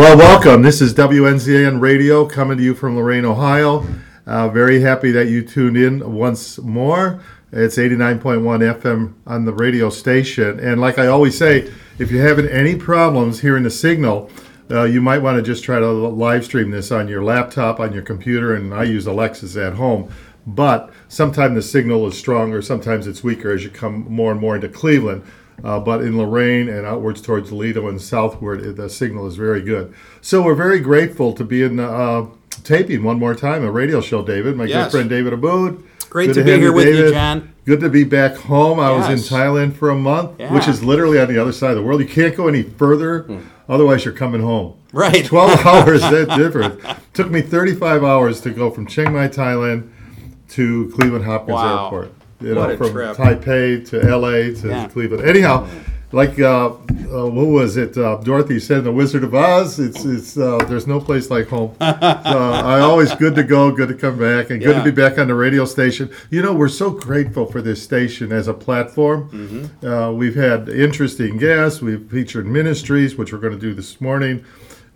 Well, welcome. This is WNZN Radio coming to you from Lorain, Ohio. Uh, very happy that you tuned in once more. It's 89.1 FM on the radio station. And like I always say, if you're having any problems hearing the signal, uh, you might want to just try to live stream this on your laptop, on your computer, and I use Alexa at home. But sometimes the signal is stronger, sometimes it's weaker as you come more and more into Cleveland. Uh, but in Lorain and outwards towards Toledo and southward, the signal is very good. So we're very grateful to be in uh, taping one more time a radio show, David. My Yes. good friend David Aboud. Great Good to be have here with you, David. John. Good to be back home. I was in Thailand for a month, Yeah. which is literally on the other side of the world. You can't go any further, otherwise you're coming home. Right. 12 hours, that difference. Took me 35 hours to go from Chiang Mai, Thailand to Cleveland Hopkins Wow. Airport. You know, from trip. Taipei to LA to Yeah. Cleveland. Anyhow, like uh, uh, what was it? Uh, Dorothy said in The Wizard of Oz. It's it's uh, there's no place like home. so I always good to go, good to come back, and good to be back on the radio station. You know, we're so grateful for this station as a platform. Mm-hmm. Uh, we've had interesting guests. We've featured ministries, which we're going to do this morning.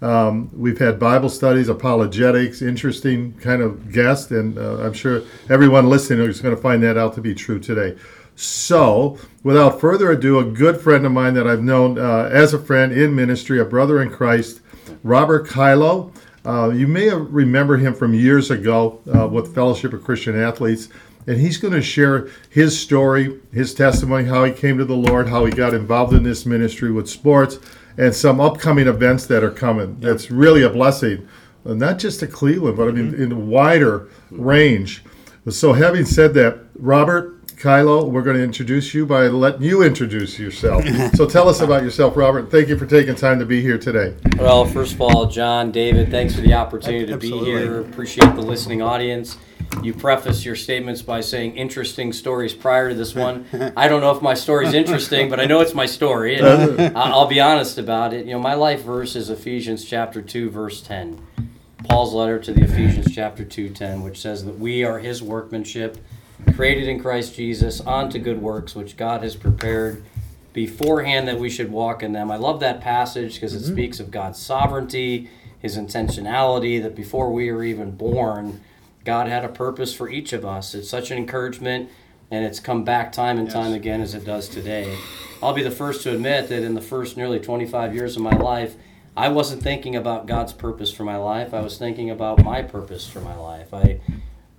Um, we've had Bible studies, apologetics, interesting kind of guest, and uh, I'm sure everyone listening is going to find that out to be true today. So, without further ado, a good friend of mine that I've known uh, as a friend in ministry, a brother in Christ, Robert Kylo. Uh, you may remember him from years ago uh, with Fellowship of Christian Athletes, and he's going to share his story, his testimony, how he came to the Lord, how he got involved in this ministry with sports, and some upcoming events that are coming. That's really a blessing, not just to Cleveland, but I mean mm-hmm. in a wider range. So, having said that, Robert Kylo, we're going to introduce you by letting you introduce yourself. so, tell us about yourself, Robert. Thank you for taking time to be here today. Well, first of all, John, David, thanks for the opportunity to be here. Appreciate the listening audience. You preface your statements by saying interesting stories prior to this one. I don't know if my story is interesting, but I know it's my story. And I- I'll be honest about it. You know, my life verse is Ephesians chapter 2, verse 10. Paul's letter to the Ephesians chapter 2, 10, which says that we are his workmanship, created in Christ Jesus unto good works, which God has prepared beforehand that we should walk in them. I love that passage because it mm-hmm. speaks of God's sovereignty, His intentionality, that before we were even born, God had a purpose for each of us. It's such an encouragement, and it's come back time and time again as it does today. I'll be the first to admit that in the first nearly 25 years of my life, I wasn't thinking about God's purpose for my life. I was thinking about my purpose for my life. I,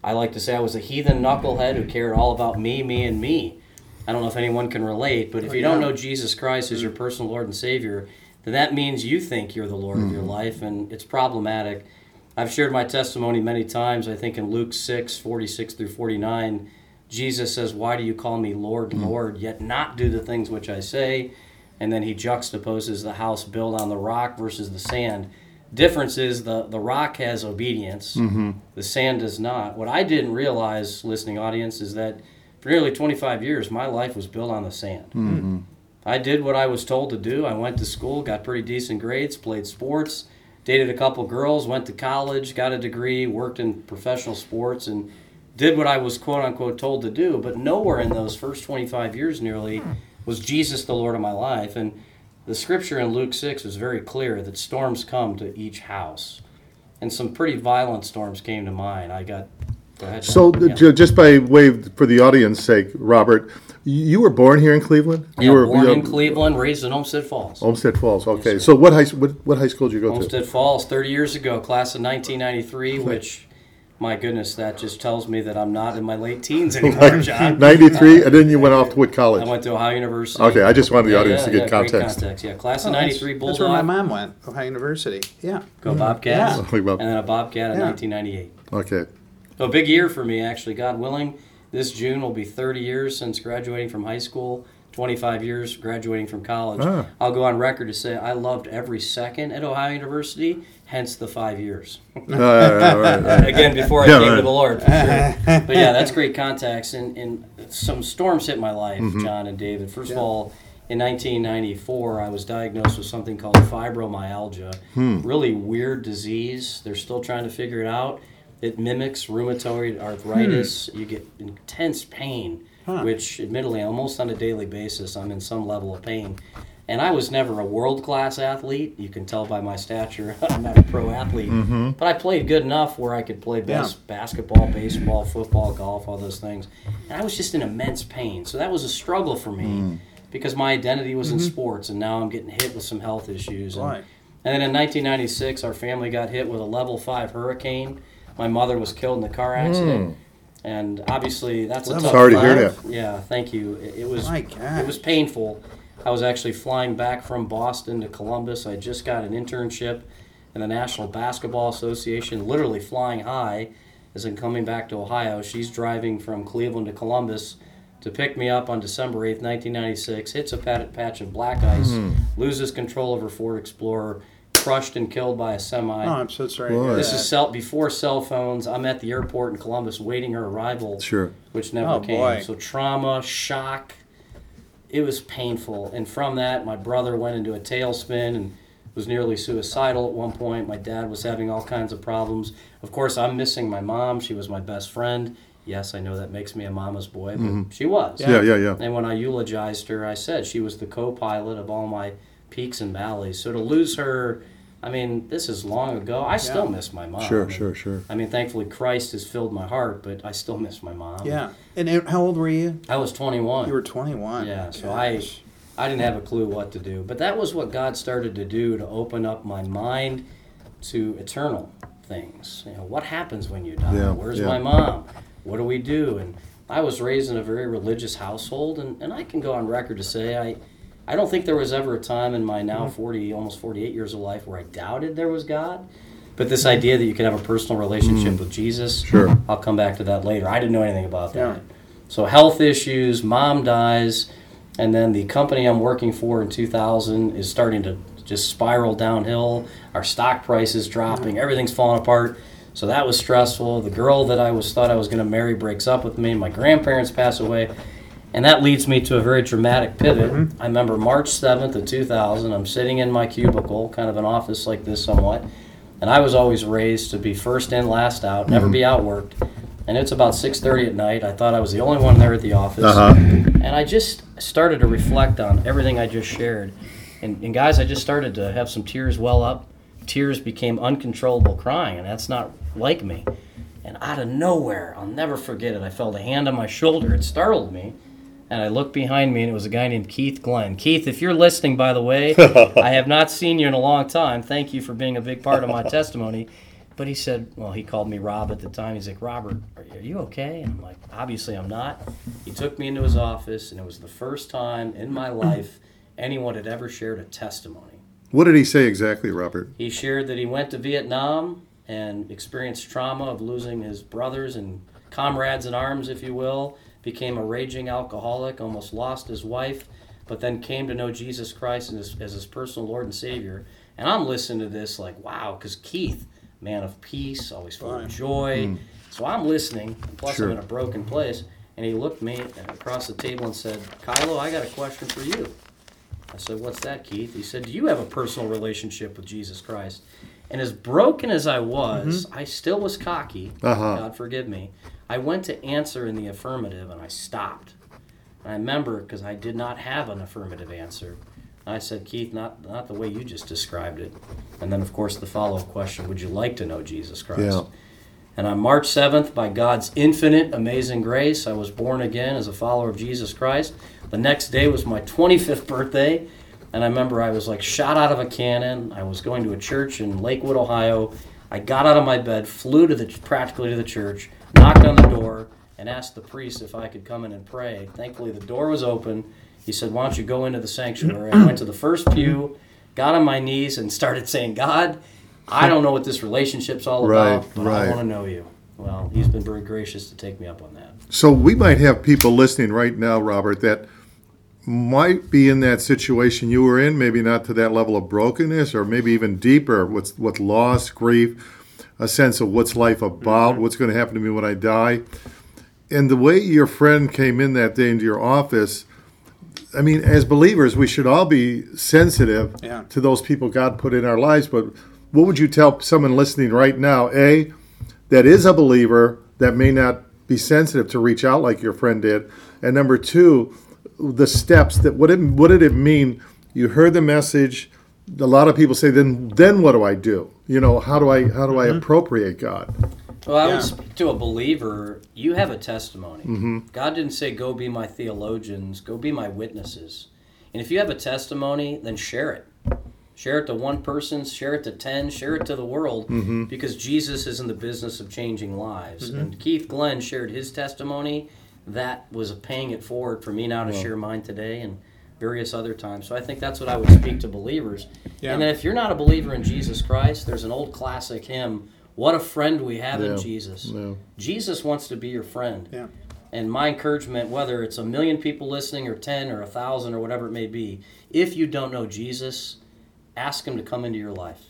I like to say I was a heathen knucklehead who cared all about me, me, and me. I don't know if anyone can relate, but if oh, you don't know Jesus Christ as your personal Lord and Savior, then that means you think you're the Lord of your hmm. life, and it's problematic. I've shared my testimony many times. I think in Luke 6, 46 through 49, Jesus says, Why do you call me Lord, hmm. Lord, yet not do the things which I say? And then he juxtaposes the house built on the rock versus the sand. Difference is the, the rock has obedience, mm-hmm. the sand does not. What I didn't realize, listening audience, is that for nearly 25 years, my life was built on the sand. Mm-hmm. I did what I was told to do. I went to school, got pretty decent grades, played sports, dated a couple girls, went to college, got a degree, worked in professional sports, and did what I was quote unquote told to do. But nowhere in those first 25 years nearly was Jesus the Lord of my life. And the scripture in Luke 6 is very clear that storms come to each house. And some pretty violent storms came to mind. I got. Go So, Yeah. just by way of, for the audience sake, Robert, you were born here in Cleveland. Yeah, you were born you in Cleveland, raised in Olmsted Falls. Olmsted Falls. Okay. so, what high what, what high school did you go to? Olmsted Falls, 30 years ago, class of 1993, which, my goodness, that just tells me that I'm not in my late teens anymore, John. Ninety three, and then you went off to what I college? went to Ohio University. Okay, I just wanted the Yeah, audience yeah, to get yeah, great context. Yeah, class of Oh, that's- 93 That's where my Bulldog. mom went, Ohio University. Yeah. Go mm-hmm. Bobcats. Yeah. And then a Bobcat in Yeah. 1998. Okay. So a big year for me, actually. God willing, this June will be 30 years since graduating from high school. 25 years graduating from college. Ah. I'll go on record to say I loved every second at Ohio University, hence the five years. Uh, all right, all right. Again, before I Yeah, came right. to the Lord, for sure. But yeah, that's great context. And, and some storms hit my life, Mm-hmm. John and David. First of all, in 1994, I was diagnosed with something called fibromyalgia. Hmm. Really weird disease. They're still trying to figure it out. It mimics rheumatoid arthritis. Hmm. You get intense pain, which, admittedly, almost on a daily basis, I'm in some level of pain. And I was never a world class athlete. You can tell by my stature, I'm not a pro athlete. Mm-hmm. But I played good enough where I could play best basketball, baseball, football, golf, all those things. And I was just in immense pain. So that was a struggle for me mm. because my identity was in mm-hmm. sports, and now I'm getting hit with some health issues. Right. and then in 1996, our family got hit with a level five hurricane. My mother was killed in a car accident. Mm. And obviously, that's a Level tough Sorry to hear five. Yeah, thank you. It, it was My it was painful. I was actually flying back from Boston to Columbus. I just got an internship in the National Basketball Association, literally flying high as I'm coming back to Ohio. She's driving from Cleveland to Columbus to pick me up on December 8th, 1996, hits a patch of black ice, mm-hmm. loses control of her Ford Explorer, crushed and killed by a semi. Oh, I'm so sorry. Boy. This is cell, before cell phones. I'm at the airport in Columbus waiting her arrival Sure. which never Oh, came. boy. So trauma, shock, it was painful. And from that, my brother went into a tailspin and was nearly suicidal at one point. My dad was having all kinds of problems. Of course, I'm missing my mom. She was my best friend. Yes, I know that makes me a mama's boy, but mm-hmm. she was. Yeah, yeah, yeah. And when I eulogized her, I said she was the co-pilot of all my peaks and valleys. So to lose her, I mean, this is long ago. I still miss my mom. Sure, sure, sure. I mean, thankfully Christ has filled my heart, but I still miss my mom. Yeah. And how old were you? I was 21. You were 21. Yeah, so I I didn't have a clue what to do. But that was what God started to do to open up my mind to eternal things. You know, what happens when you die? Yeah, Where's yeah. my mom? What do we do? And I was raised in a very religious household and, and I can go on record to say I I don't think there was ever a time in my now 40 almost 48 years of life where I doubted there was God. But this idea that you can have a personal relationship with Jesus, Mm. Sure. I'll come back to that later. I didn't know anything about that. Yeah. So health issues, mom dies, and then the company I'm working for in 2000 is starting to just spiral downhill. Our stock price is dropping, everything's falling apart. So that was stressful. The girl that I was thought I was going to marry breaks up with me. My grandparents pass away. And that leads me to a very dramatic pivot. I remember March 7th of 2000. I'm sitting in my cubicle, kind of an office like this somewhat. And I was always raised to be first in, last out, never be outworked. And it's about 6:30 at night. I thought I was the only one there at the office. Uh-huh. And I just started to reflect on everything I just shared. And, and guys, I just started to have some tears well up. Tears became uncontrollable crying, and that's not like me. And out of nowhere, I'll never forget it. I felt a hand on my shoulder. It startled me. And I looked behind me, and it was a guy named Keith Glenn. Keith, if you're listening, by the way, I have not seen you in a long time. Thank you for being a big part of my testimony. But he said, well, he called me Rob at the time. He's like, Robert, are you okay? And I'm like, obviously I'm not. He took me into his office, and it was the first time in my life anyone had ever shared a testimony. What did he say exactly, Robert? He shared that he went to Vietnam and experienced trauma of losing his brothers and comrades in arms, if you will, became a raging alcoholic, almost lost his wife, but then came to know Jesus Christ as his, as his personal Lord and Savior. And I'm listening to this like, wow, because Keith, man of peace, always full of joy. So I'm listening, plus Sure. I'm in a broken place. And he looked me across the table and said, Kylo, I got a question for you. I said, What's that, Keith? He said, Do you have a personal relationship with Jesus Christ? And as broken as I was, I still was cocky. Uh-huh. God forgive me. I went to answer in the affirmative and I stopped. And I remember because I did not have an affirmative answer. I said, Keith, not, not the way you just described it. And then, of course, the follow up question Would you like to know Jesus Christ? Yeah. And on March 7th, by God's infinite, amazing grace, I was born again as a follower of Jesus Christ. The next day was my 25th birthday. And I remember I was like shot out of a cannon. I was going to a church in Lakewood, Ohio. I got out of my bed, flew to the practically to the church, knocked on the door, and asked the priest if I could come in and pray. Thankfully, the door was open. He said, "Why don't you go into the sanctuary?" I went to the first pew, got on my knees, and started saying, "God, I don't know what this relationship's all Right, about, but I want to know you." Well, he's been very gracious to take me up on that. So we might have people listening right now, Robert, that might be in that situation you were in, maybe not to that level of brokenness, or maybe even deeper with with loss, grief, a sense of what's life about, mm-hmm. what's going to happen to me when I die. And the way your friend came in that day into your office, I mean, as believers, we should all be sensitive Yeah. to those people God put in our lives. But what would you tell someone listening right now? A, that is a believer that may not be sensitive to reach out like your friend did, and number two, the steps that what it what did it mean you heard the message. A lot of people say, then then what do I do? You know, how do I how do I mm-hmm. appropriate God? Well, I Yeah. would speak to a believer. You have a testimony. Mm-hmm. God didn't say, "Go be my theologians. Go be my witnesses." And if you have a testimony, then share it. Share it to one person. Share it to ten. Share it to the world. Mm-hmm. Because Jesus is in the business of changing lives. And Keith Glenn shared his testimony. That was paying it forward for me now to share mine today and various other times. So I think that's what I would speak to believers. Yeah. And then if you're not a believer in Jesus Christ, there's an old classic hymn. What a friend we have Yeah. in Jesus. Yeah. Jesus wants to be your friend. Yeah. And my encouragement, whether it's a million people listening or 10 or a thousand or whatever it may be, if you don't know Jesus, ask him to come into your life.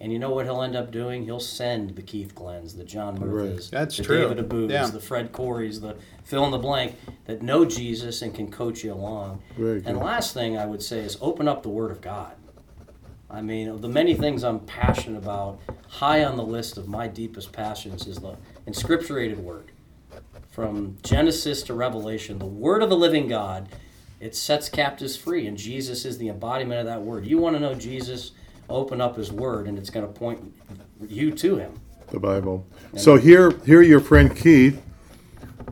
And you know what he'll end up doing? He'll send the Keith Glens, the John Murphys, That's the true. David Abus, Yeah. the Fred Coreys, the fill in the blank that know Jesus and can coach you along. Very And good. last thing I would say is open up the Word of God. I mean, of the many things I'm passionate about, high on the list of my deepest passions is the inscripturated Word. From Genesis to Revelation, the Word of the living God, it sets captives free, and Jesus is the embodiment of that Word. You want to know Jesus? Open up His Word, and it's going to point you to Him. the Bible. So here, here, your friend Keith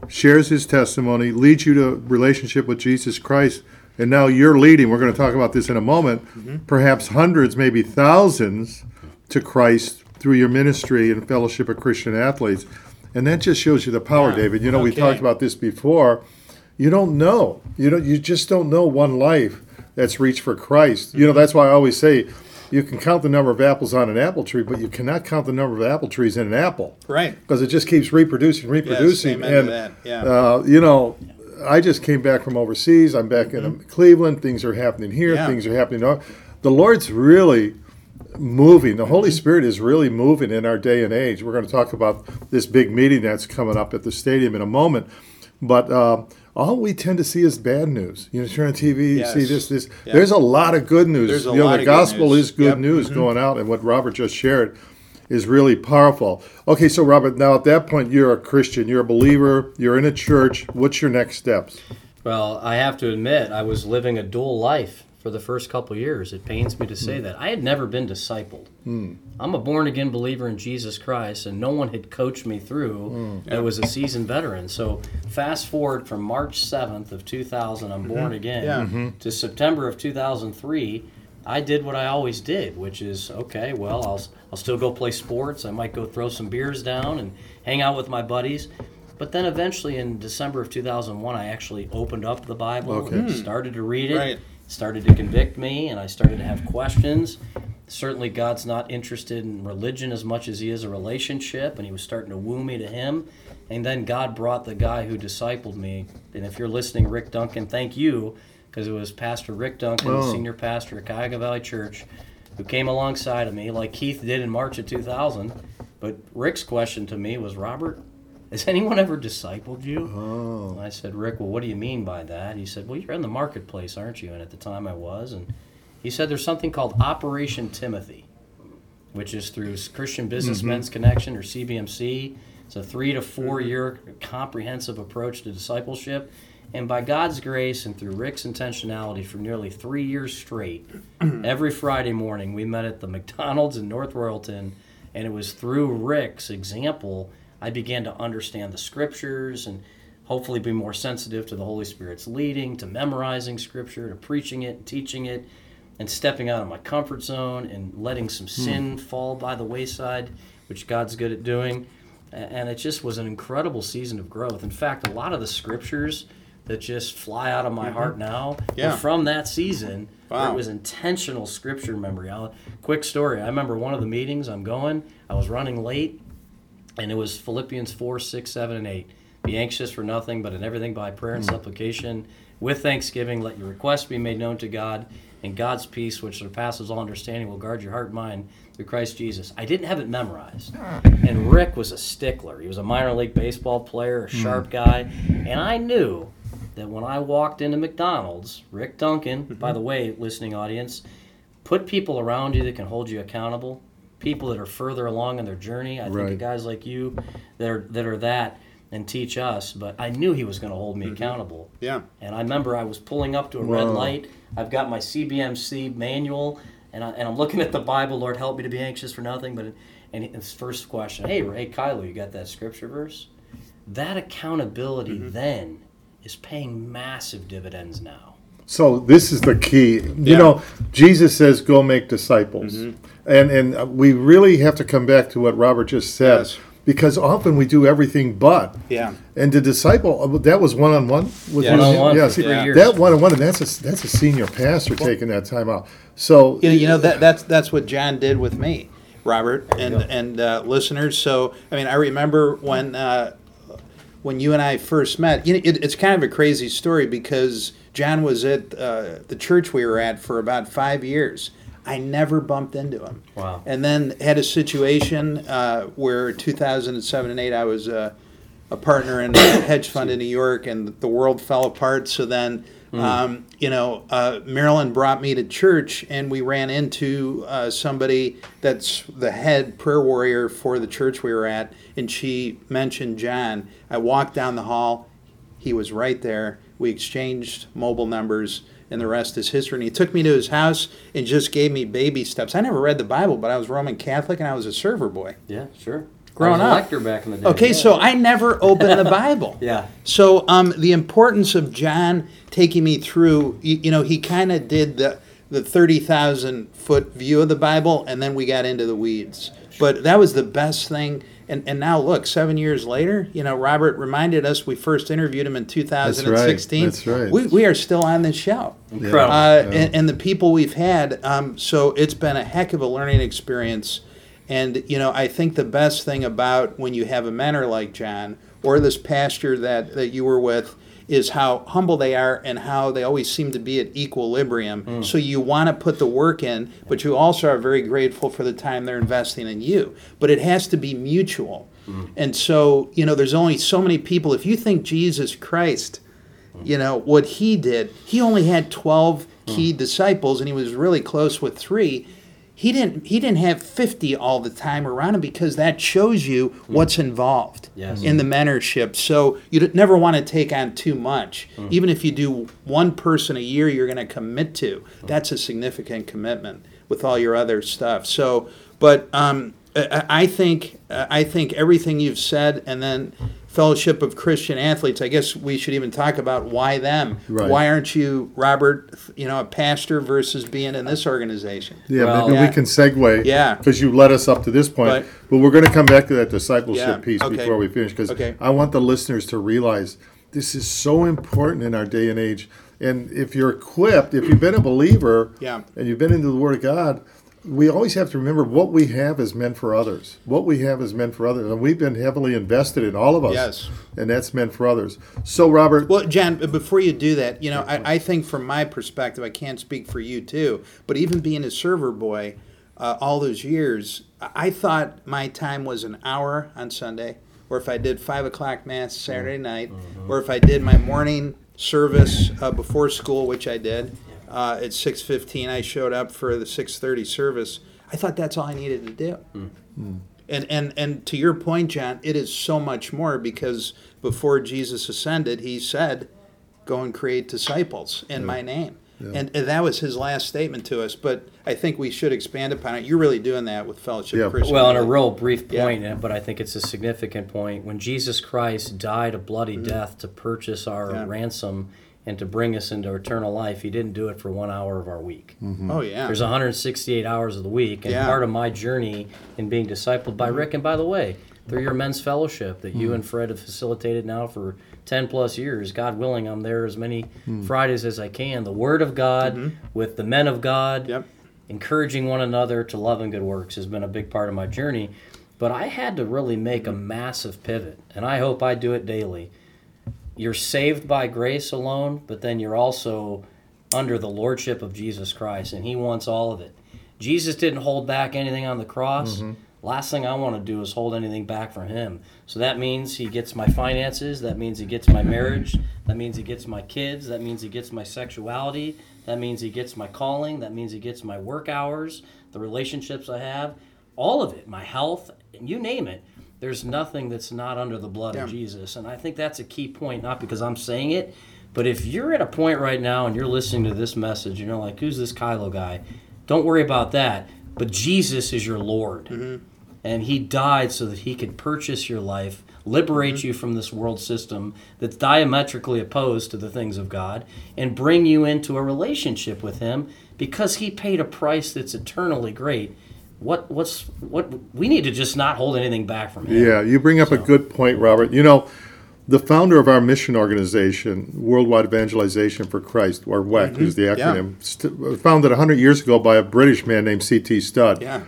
shares his testimony, leads you to relationship with Jesus Christ, and now you're leading. We're going to talk about this in a moment. Mm-hmm. Perhaps hundreds, maybe thousands, to Christ through your ministry and fellowship of Christian athletes, and that just shows you the power, Yeah. David. You know, we Okay. talked about this before. You don't know. You don't. You just don't know one life that's reached for Christ. You know, that's why I always say. You can count the number of apples on an apple tree, but you cannot count the number of apple trees in an apple Right. because it just keeps reproducing, reproducing. amen and yeah. uh, you know, I just came back from overseas. I'm back in Cleveland. Things are happening here. Mm-hmm. Yeah. Things are happening. The Lord's really moving. The Holy Spirit is really moving in our day and age. We're going to talk about this big meeting that's coming up at the stadium in a moment, but. Uh, all we tend to see is bad news. You know, turn on TV, you see this, this. Yeah. There's a lot of good news. There's a you know, lot the of good gospel news. is good Yep. news Mhm. going out, and what Robert just shared is really powerful. Okay, so Robert, now at that point, you're a Christian, you're a believer, you're in a church. What's your next steps? Well, I have to admit, I was living a dual life for the first couple years. It pains me to say hmm. that. I had never been discipled. Hmm. I'm a born again believer in Jesus Christ, and no one had coached me through hmm. that was a seasoned veteran. So, fast forward from March 7th of 2000, I'm born mm-hmm. again, Yeah. Mm-hmm. to September of 2003. I did what I always did, which is okay. Well, I'll I'll still go play sports. I might go throw some beers down and hang out with my buddies. But then eventually, in December of 2001, I actually opened up the Bible Okay. and started to read it. Right. Started to convict me, and I started to have questions. Certainly, God's not interested in religion as much as He is a relationship, and He was starting to woo me to Him. And then God brought the guy who discipled me. And if you're listening, Rick Duncan, thank you, because it was Pastor Rick Duncan, Oh. senior pastor at Cuyahoga Valley Church, who came alongside of me, like Keith did in March of 2000. But Rick's question to me was, Robert, has anyone ever discipled you? Oh, I said, Rick, well, what do you mean by that? He said, well, you're in the marketplace, aren't you? And at the time I was. And he said, there's something called Operation Timothy, which is through Christian Businessmen's mm-hmm. Connection or CBMC. It's a three to four mm-hmm. year comprehensive approach to discipleship. And by God's grace and through Rick's intentionality for nearly three years straight, every Friday morning we met at the McDonald's in North Royalton. And it was through Rick's example I began to understand the scriptures and hopefully be more sensitive to the Holy Spirit's leading, to memorizing scripture, to preaching it, and teaching it, and stepping out of my comfort zone and letting some hmm. sin fall by the wayside, which God's good at doing. And it just was an incredible season of growth. In fact, a lot of the scriptures that just fly out of my mm-hmm. heart now Yeah. from that season. Wow. It was intentional scripture memory. I'll, quick story. I remember one of the meetings I'm going, I was running late, and it was Philippians 4, 6, 7, and 8. Be anxious for nothing, but in everything by prayer and hmm. supplication, with thanksgiving, let your requests be made known to God, and God's peace, which surpasses all understanding, will guard your heart and mind through Christ Jesus. I didn't have it memorized. Hmm. And Rick was a stickler. He was a minor league baseball player, a hmm. sharp guy, and I knew that when I walked into McDonald's, Rick Duncan, by mm-hmm. the way, listening audience, put people around you that can hold you accountable people that are further along in their journey i think Right. of guys like you that are that are that and teach us, but I knew he was going to hold me mm-hmm. accountable. Yeah. And I remember I was pulling up to a red light. I've got my CBMC manual, and, I, and I'm looking at the Bible. Lord, help me to be anxious for nothing. But and his first question, hey, hey, Kylo, you got that scripture verse? That accountability mm-hmm. then is paying massive dividends now. So this is the key. You Yeah. know, Jesus says, "Go make disciples," mm-hmm. And and we really have to come back to what Robert just said, Yes. because often we do everything but. Yeah. And the disciple uh, that was one on one with Yeah. One-on-one Yeah, see, Yeah. that one on one, and that's a that's a senior pastor taking that time out. So You know, you know that that's that's what John did with me, Robert, and go. and uh, listeners. So I mean, I remember when uh, when you and I first met. You know, it, it's kind of a crazy story because John was at uh, the church we were at for about five years. I never bumped into him. Wow. And then had a situation uh, where 2007 and 8, I was uh, a partner in a hedge fund in New York, and the world fell apart. So then, um, you know, uh, Marilyn brought me to church, and we ran into uh, somebody that's the head prayer warrior for the church we were at, and she mentioned John. I walked down the hall. He was right there. We exchanged mobile numbers, and the rest is history. And he took me to his house and just gave me baby steps. I never read the Bible, but I was Roman Catholic and I was a server boy. Yeah, sure. Growing I was up. back in the day. Okay, Yeah. so I never opened the Bible. Yeah. So um, the importance of John taking me through, you, you know, he kind of did the the thirty thousand foot view of the Bible, and then we got into the weeds. But that was the best thing. And and now look, seven years later, you know, Robert reminded us we first interviewed him in 2016. That's right. That's right. We we are still on this show. Incredible. Uh, Yeah. and, and the people we've had. Um, so it's been a heck of a learning experience. And, you know, I think the best thing about when you have a mentor like John or this pastor that, that you were with is how humble they are and how they always seem to be at equilibrium. Mm. So you want to put the work in, but you also are very grateful for the time they're investing in you. But it has to be mutual. Mm. And so, you know, there's only so many people. If you think Jesus Christ, mm. you know what he did he only had 12 key disciples and he was really close with three he didn't he didn't have 50 all the time around him because that shows you hmm. what's involved Yes. in the hmm. mentorship. So you never want to take on too much. Hmm. Even if you do one person a year you're going to commit to. That's a significant commitment with all your other stuff. So but um, I I think I think everything you've said, and then Fellowship of Christian Athletes. I guess we should even talk about why them. Right. Why aren't you, Robert? You know, a pastor versus being in this organization. Yeah, Well- maybe Yeah. we can segue. Yeah. Because you led us up to this point. Right. But we're going to come back to that discipleship Yeah, piece okay. before we finish because Okay. I want the listeners to realize this is so important in our day and age. And if you're equipped, if you've been a believer Yeah. and you've been into the Word of God, we always have to remember what we have is meant for others. What we have is meant for others. And we've been heavily invested in all of us. Yes. And that's meant for others. So, Robert, Well, John, before you do that, you know, I, I think from my perspective, I can't speak for you too, but even being a server boy uh, all those years, I thought my time was an hour on Sunday, or if I did five o'clock mass Saturday night, or if I did my morning service uh, before school, which I did uh, at six fifteen, I showed up for the six thirty service. I thought that's all I needed to do. And, and and to your point, John, it is so much more because before Jesus ascended, he said, "Go and create disciples in my name," and, and that was his last statement to us. But I think we should expand upon it. You're really doing that with Fellowship Yeah. Christian. Well, on a real brief Yeah. point, but I think it's a significant point. When Jesus Christ died a bloody death to purchase our Mm-hmm. Yeah. ransom and to bring us into eternal life, he didn't do it for one hour of our week. oh yeah, There's 168 hours of the week, and Yeah. Mm-hmm. part of my journey in being discipled by Rick, and by the way, through your men's fellowship that you and Fred have facilitated now for 10 plus years, God willing, I'm there as many Mm. Fridays as I can. The Word of God with the men of God, Mm-hmm. Yep. encouraging one another to love and good works has been a big part of my journey. But I had to really make a massive pivot, and I hope I do it daily. You're saved by grace alone, but then you're also under the lordship of Jesus Christ, and He wants all of it. Jesus didn't hold back anything on the cross. Mm-hmm. Last thing I want to do is hold anything back from Him. So that means He gets my finances, that means He gets my marriage, that means He gets my kids, that means He gets my sexuality, that means He gets my calling, that means He gets my work hours, the relationships I have, all of it, my health, and you name it. There's nothing that's not under the blood Yeah. of Jesus. And I think that's a key point, not because I'm saying it, but if you're at a point right now and you're listening to this message and you're like, who's this Kylo guy? Don't worry about that. But Jesus is your Lord. Mm-hmm. And he died so that he could purchase your life, liberate mm-hmm. you from this world system that's diametrically opposed to the things of God, and bring you into a relationship with him because he paid a price that's eternally great. What what's what we need to just not hold anything back from him. Yeah, you bring up a good point, Robert. You know, the founder of our mission organization, Worldwide Evangelization for Christ, or WEC mm-hmm. is the Yeah. acronym, st- founded 100 years ago by a British man named C.T. Studd. Yeah.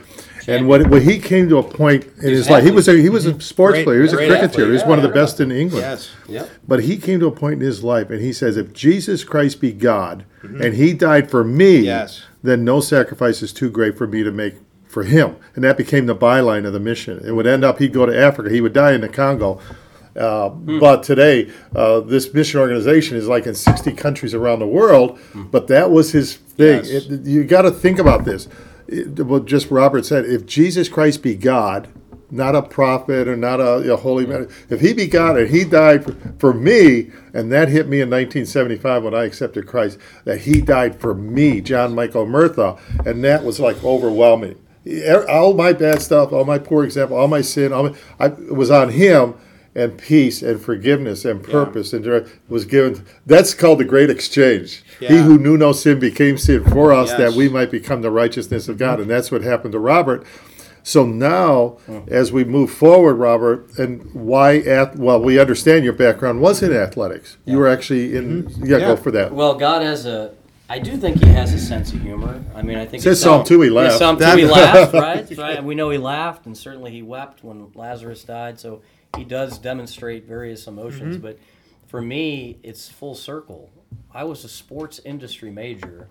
And when, when he came to a point in his an life, he was a, he was a mm-hmm. sports Great- player, he was a cricketer, athlete. he was Yeah, one of the best in England. Yes. Yep. But he came to a point in his life, and he says, if Jesus Christ be God, mm-hmm. and he died for me, Yes. then no sacrifice is too great for me to make for him. And that became the byline of the mission. It would end up, he'd go to Africa, he would die in the Congo. Uh, But today, uh, this mission organization is like in 60 countries around the world, but that was his thing. Yes. It- you got to think about this. It, what just Robert said, if Jesus Christ be God, not a prophet or not a, a holy man, if he be God and he died for, for me, and that hit me in 1975 when I accepted Christ, that he died for me, John Michael Murtha, and that was like overwhelming. All my bad stuff, all my poor example, all my sin, all my, I, it was on him and peace and forgiveness and purpose and direct was given. That's called the great exchange. He who knew no sin became sin for us that we might become the righteousness of God. And that's what happened to Robert. So now, hmm. as we move forward, Robert, and why at well, we understand your background was in athletics. You were actually in. Yeah, Yeah. go for that. Well, God has a. I do think He has a sense of humor. I mean, I think Says Psalm two, he laughed. Two, That- he laughed, right? right? And we know he laughed, and certainly he wept when Lazarus died. So he does demonstrate various emotions. Mm-hmm. But for me, it's full circle. I was a sports industry major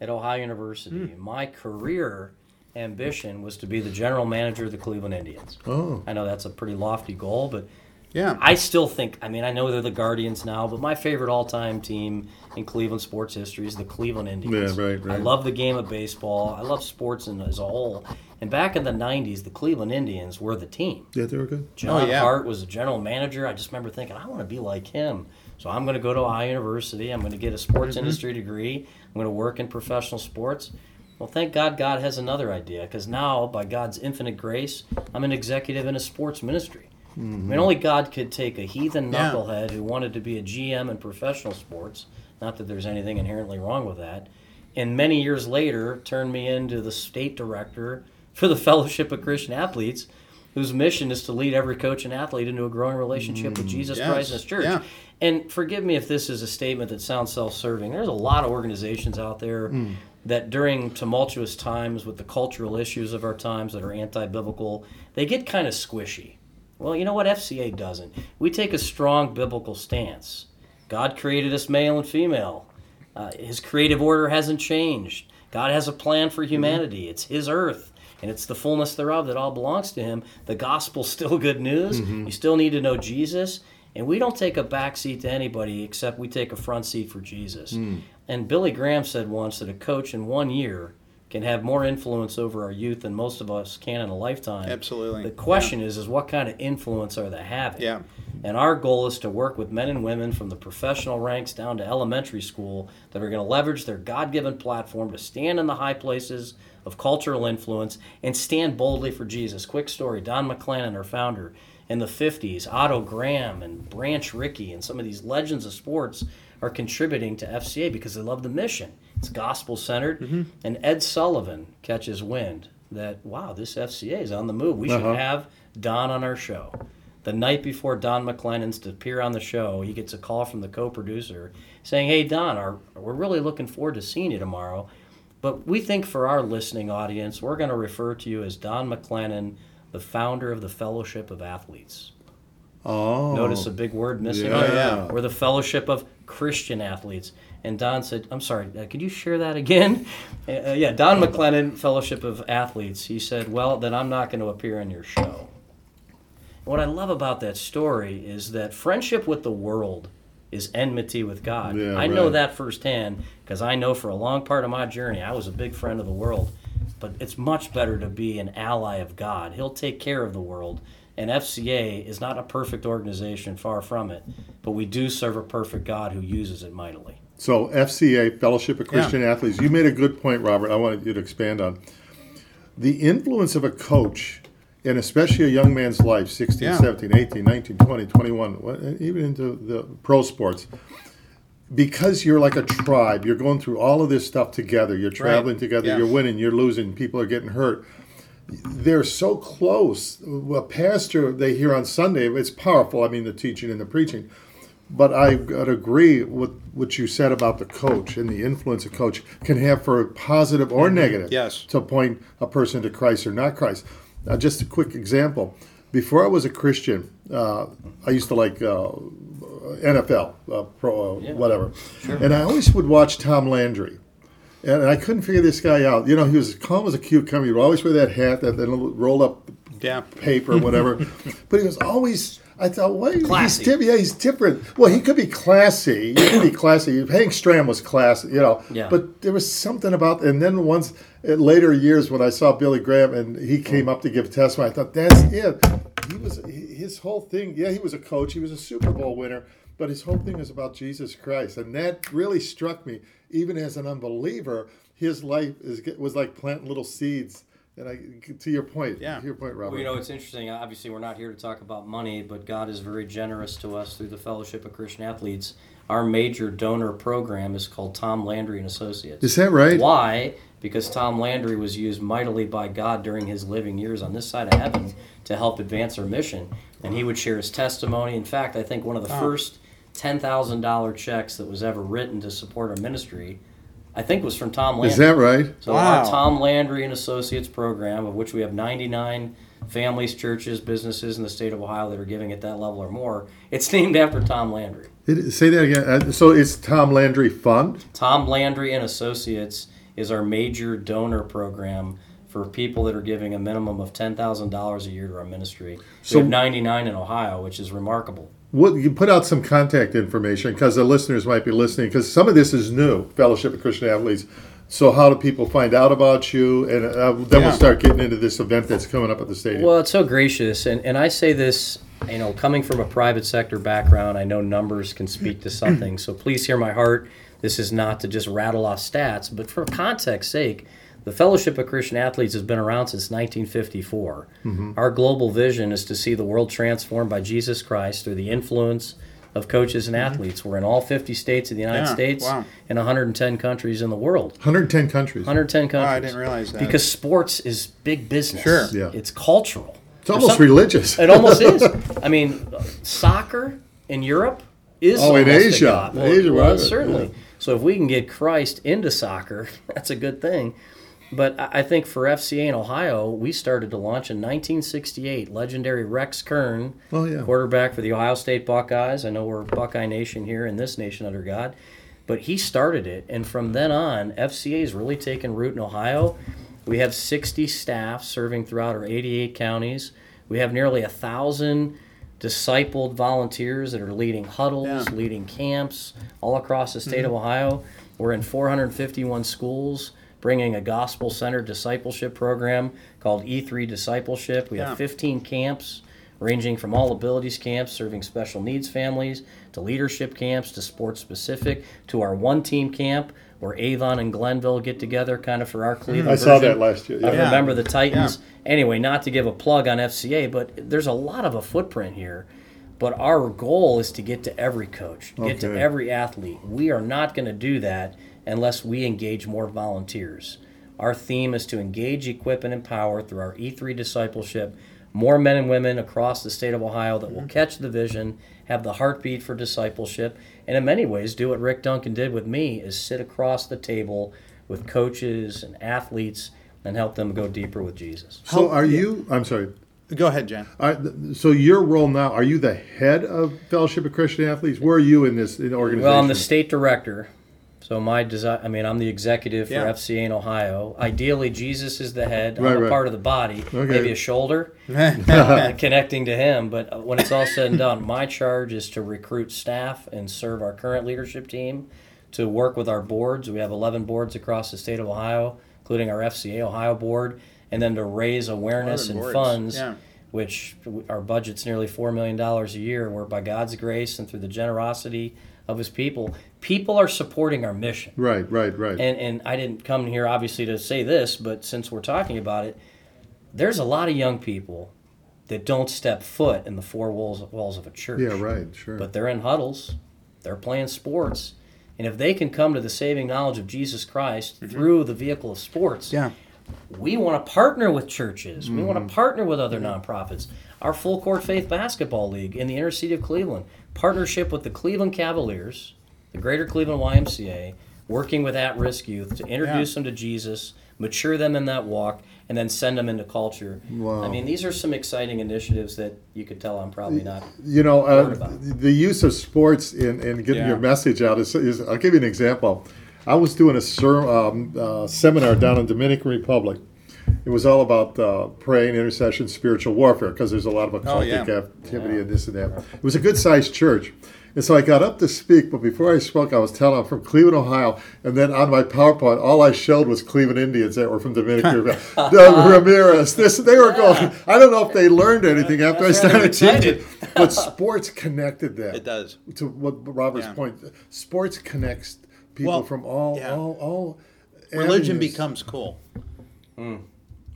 at Ohio University. Hmm. My career ambition was to be the general manager of the Cleveland Indians. Oh, I know that's a pretty lofty goal, but Yeah. I still think. I mean, I know they're the Guardians now, but my favorite all-time team in Cleveland sports history is the Cleveland Indians. Yeah, right, I love the game of baseball. I love sports in, as a whole. And back in the '90s, the Cleveland Indians were the team. yeah, they were good. John Oh, yeah. Hart was the general manager. I just remember thinking, I want to be like him. So I'm going to go to Ohio University. I'm going to get a sports Mm-hmm. industry degree. I'm going to work in professional sports. Well, thank God God has another idea because now, by God's infinite grace, I'm an executive in a sports ministry. Mm-hmm. I mean, only God could take a heathen Yeah. knucklehead who wanted to be a GM in professional sports. Not that there's anything inherently wrong with that. And many years later, turn me into the state director for the Fellowship of Christian Athletes, whose mission is to lead every coach and athlete into a growing relationship with mm, Jesus Yes. Christ and His church. Yeah. And forgive me if this is a statement that sounds self-serving. There's a lot of organizations out there mm. that during tumultuous times with the cultural issues of our times that are anti-biblical, they get kind of squishy. Well, you know what FCA doesn't. We take a strong biblical stance. God created us male and female. Uh, his creative order hasn't changed. God has a plan for mm-hmm. humanity. It's His earth, and it's the fullness thereof that all belongs to Him. The gospel's still good news. Mm-hmm. You still need to know Jesus, and we don't take a back seat to anybody except we take a front seat for Jesus. Mm. And Billy Graham said once that a coach in one year can have more influence over our youth than most of us can in a lifetime. Absolutely. The question is, is what kind of influence are they having? Yeah. And our goal is to work with men and women from the professional ranks down to elementary school that are going to leverage their God given platform to stand in the high places of cultural influence and stand boldly for Jesus. Quick story Don McClanen, our founder, in the 50s, Otto Graham and Branch Rickey and some of these legends of sports are contributing to FCA because they love the mission. It's gospel centered. And Ed Sullivan catches wind that, wow, this FCA is on the move. We should Uh-huh. have Don on our show. The night before Don McClanen's to appear on the show, he gets a call from the co-producer saying, "Hey Don, our, we're really looking forward to seeing you tomorrow, but we think for our listening audience, we're going to refer to you as Don McClanen, the founder of the Fellowship of Athletes." Oh, Notice a big word missing. Yeah. there. Oh, yeah. We're the Fellowship of Christian Athletes. And Don said, I'm sorry, uh, could you share that again? Uh, uh, yeah, Don McClanen, Fellowship of Athletes. He said, Well, then I'm not going to appear on your show. What I love about that story is that friendship with the world is enmity with God. Yeah, I know right. that firsthand because I know for a long part of my journey I was a big friend of the world. But it's much better to be an ally of God. He'll take care of the world And FCA is not a perfect organization, far from it, but we do serve a perfect God who uses it mightily. So FCA, Fellowship of Christian Athletes, you made a good point, Robert. I wanted you to expand on the influence of a coach, and especially a young man's life 16, yeah. 17, 18, 19, 20, 21, even into the pro sports. Because you're like a tribe, you're going through all of this stuff together. You're traveling together. Yeah. You're winning. You're losing. People are getting hurt. They're so close. A pastor they hear on Sunday, it's powerful. I mean, the teaching and the preaching. But I would agree with what you said about the coach and the influence a coach can have for positive or negative Mm-hmm. Yes. to point a person to Christ or not Christ. Uh, just a quick example. Before I was a Christian, uh, I used to like uh, NFL, uh, pro, uh, Yeah. whatever. And I always would watch Tom Landry. And I couldn't figure this guy out. You know, he was as calm as a cucumber. He would always wear that hat, that, that little roll up Yeah. paper, whatever. but he was always. I thought, why? Classy. He's, di- yeah, he's different. Well, he could be classy. He could be classy. Hank Stram was classy, you know. Yeah. But there was something about. And then once, in later years, when I saw Billy Graham and he came up to give testimony, I thought, that's it. He was his whole thing. Yeah, he was a coach. He was a Super Bowl winner. But his whole thing was about Jesus Christ, and that really struck me. Even as an unbeliever, his life is was like planting little seeds. And I, to your point, Yeah. to your point, Robert. Well, you know, it's interesting. Obviously, we're not here to talk about money, but God is very generous to us through the Fellowship of Christian Athletes. Our major donor program is called Tom Landry and Associates. is that right? Why? Because Tom Landry was used mightily by God during his living years on this side of heaven to help advance our mission. And he would share his testimony. In fact, I think one of the Wow. first $10,000 checks that was ever written to support our ministry, I think was from Tom Landry. Is that right? So Wow. our Tom Landry and Associates program, of which we have 99 families, churches, businesses in the state of Ohio that are giving at that level or more, it's named after Tom Landry. It, say that again. Uh, So it's Tom Landry Fund. Tom Landry and Associates is our major donor program for people that are giving a minimum of $10,000 a year to our ministry. So- we have 99 in Ohio, which is remarkable. What you put out some contact information because the listeners might be listening because some of this is new. Fellowship of Christian Athletes. So how do people find out about you? And uh, then Yeah. we'll start getting into this event that's coming up at the stadium. Well, it's so gracious, and, and I say this, you know, coming from a private sector background, I know numbers can speak to something. so please hear my heart. This is not to just rattle off stats, but for context sake, the Fellowship of Christian Athletes has been around since 1954. Mm-hmm. Our global vision is to see the world transformed by Jesus Christ through the influence of coaches and mm-hmm. athletes. We're in all 50 states of the United Yeah, States wow. and 110 countries in the world. 110 countries. 110 countries. Wow, I didn't realize that. Because sports is big business. Sure. Yeah. It's cultural. It's almost religious. It almost is. I mean, soccer in Europe is Oh, in Asia. Well, Asia, well, right, certainly. yeah. So if we can get Christ into soccer, that's a good thing. But I think for FCA in Ohio, we started to launch in 1968. Legendary Rex Kern, Oh, yeah. quarterback for the Ohio State Buckeyes. I know we're Buckeye Nation here in this nation under God, but he started it, and from then on, FCA has really taken root in Ohio. We have 60 staff serving throughout our 88 counties. We have nearly a thousand discipled volunteers that are leading huddles, Yeah. leading camps all across the state of mm-hmm. Ohio. We're in 451 schools, bringing a gospel centered discipleship program called E3 Discipleship. We Yeah. have 15 camps ranging from all abilities camps serving special needs families to leadership camps to sports specific to our one team camp where Avon and Glenville get together kind of for our hmm. Cleveland I saw that last year. I Yeah. Yeah. remember the Titans. Anyway, not to give a plug on FCA, but there's a lot of a footprint here. But our goal is to get to every coach, get to every athlete. We are not going to do that unless we engage more volunteers. Our theme is to engage, equip, and empower through our E3 discipleship more men and women across the state of Ohio that will mm-hmm. catch the vision, have the heartbeat for discipleship, and in many ways do what Rick Duncan did with me is sit across the table with coaches and athletes and help them go deeper with Jesus. So are you? I'm sorry. Go ahead, Jen. Are, so your role now? Are you the head of Fellowship of Christian Athletes? Where are you in this in organization? Well, I'm the state director. So my design, I mean, I'm the executive for Yeah. FCA in Ohio. Ideally, Jesus is the head. Right, I'm a right. part of the body, Okay. maybe a shoulder, uh, connecting to him. But uh, when it's all said and done, my charge is to recruit staff and serve our current leadership team, to work with our boards. We have 11 boards across the state of Ohio, including our FCA Ohio board, and then to raise awareness and boards. funds Yeah. Which our budget's nearly $4 million a year, where by God's grace and through the generosity of his people, people are supporting our mission. Right, right, right. And, and I didn't come here obviously to say this, but since we're talking about it, there's a lot of young people that don't step foot in the four walls, walls of a church. yeah, right, sure. But they're in huddles, they're playing sports. And if they can come to the saving knowledge of Jesus Christ mm-hmm. through the vehicle of sports, Yeah. We want to partner with churches. We want to partner with other nonprofits. Our Full Court Faith Basketball League in the inner city of Cleveland, partnership with the Cleveland Cavaliers, the Greater Cleveland YMCA, working with at risk youth to introduce them to Jesus, mature them in that walk, and then send them into culture. Wow. I mean, these are some exciting initiatives that you could tell I'm probably not. you know, uh, about the use of sports in, in getting Yeah. your message out is, is, I'll give you an example. I was doing a ser- um, uh, seminar down in Dominican Republic. It was all about uh, praying, intercession, spiritual warfare, because there's a lot of occultic yeah. activity and this and that. It was a good sized church. And so I got up to speak, but before I spoke, I was telling I'm from Cleveland, Ohio, and then on my PowerPoint, all I showed was Cleveland Indians that were from Dominican Republic. Ramirez, this they were going. I don't know if they learned anything after I That's started teaching, but sports connected that. It does. To what Robert's Yeah. point, sports connects people Well, from all yeah. all all. religion avenues. becomes cool. Hmm.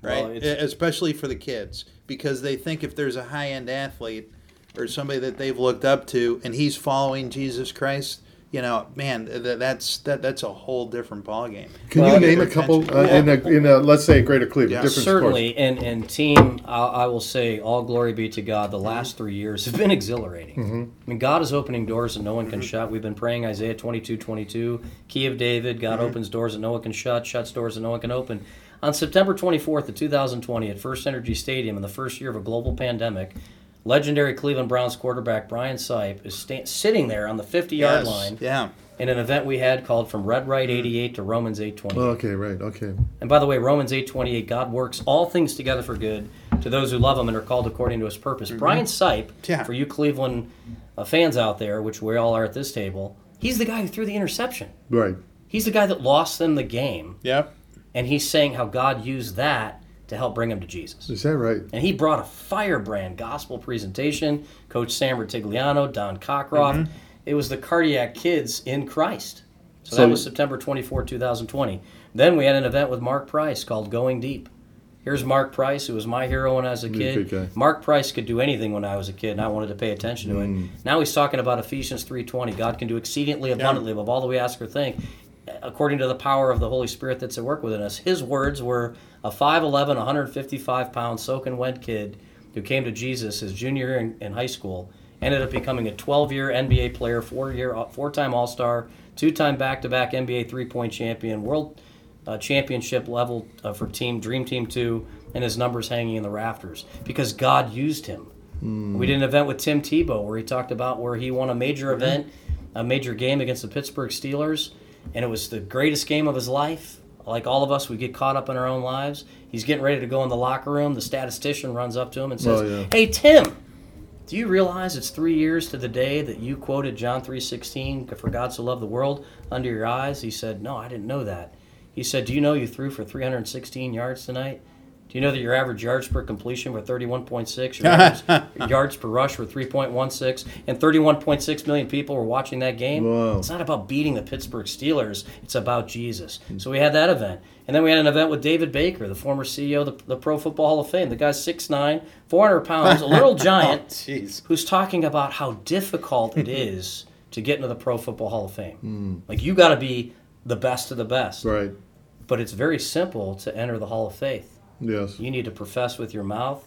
Right? Well, Especially for the kids because they think if there's a high-end athlete or somebody that they've looked up to and he's following Jesus Christ, you know, man, th- that's that that's a whole different ballgame. Can Well, you name a couple uh, in a, in a let's say Greater Cleveland Yeah. different Certainly, and and team, I, I will say, all glory be to God. The last three years have been exhilarating. Mm-hmm. I mean, God is opening doors that no one can shut. We've been praying Isaiah 22, 22, Key of David. God Mm-hmm. opens doors that no one can shut, shuts doors that no one can open. On September 24th of 2020 at First Energy Stadium in the first year of a global pandemic, legendary Cleveland Browns quarterback Brian Sipe is sta- sitting there on the 50-yard Yes. line Yeah. in an event we had called From Red Right 88 to Romans 828. sports? Okay, right. Okay. And by the way, Romans 8:28, God works all things together for good to those who love him and are called according to his purpose. Brian Sipe, Yeah. for you Cleveland uh, fans out there, which we all are at this table, he's the guy who threw the interception. Right. He's the guy that lost them the game, Yep. and he's saying how God used that to help bring him to Jesus. Is that right? And he brought a firebrand gospel presentation. Coach Sam Rutigliano, Don Cockroft. Mm-hmm. It was the cardiac kids in Christ. So, So- that was September 24, 2020. Then we had an event with Mark Price called Going Deep. Here's Mark Price, who was my hero when I was a kid. guy. Mark Price could do anything when I was a kid, and I wanted to pay attention to it. Mm. Now he's talking about Ephesians 3.20. God can do exceedingly abundantly above all that we ask or think, according to the power of the Holy Spirit that's at work within us. His words were a 5'11", 155 pound soaking wet kid who came to Jesus his junior year in, in high school, ended up becoming a 12 year NBA player, four year four time All Star, two time back to back NBA three point champion, world uh, championship level uh, for team Dream Team Two, and his numbers hanging in the rafters because God used him. We did an event with Tim Tebow where he talked about where he won a major event, a major game against the Pittsburgh Steelers, and it was the greatest game of his life. Like all of us, we get caught up in our own lives. He's getting ready to go in the locker room. The statistician runs up to him and says, Oh, yeah. "Hey Tim, do you realize it's three years to the day that you quoted John three sixteen for God so loved the world under your eyes?" He said, "No, I didn't know that." He said, "Do you know you threw for 316 yards tonight? Do you know that your average yards per completion were 31.6? Your average yards per rush were 3.16, and 31.6 million people were watching that game. Wow. It's not about beating the Pittsburgh Steelers. It's about Jesus. Hmm. So we had that event. And then we had an event with David Baker, the former CEO of the, the Pro Football Hall of Fame. The guy's 6'9", 400 pounds, a little giant, oh, Jeez. who's talking about how difficult it is to get into the Pro Football Hall of Fame. Hmm. Like, you got to be the best of the best. Right. But it's very simple to enter the Hall of Faith. Yes. You need to profess with your mouth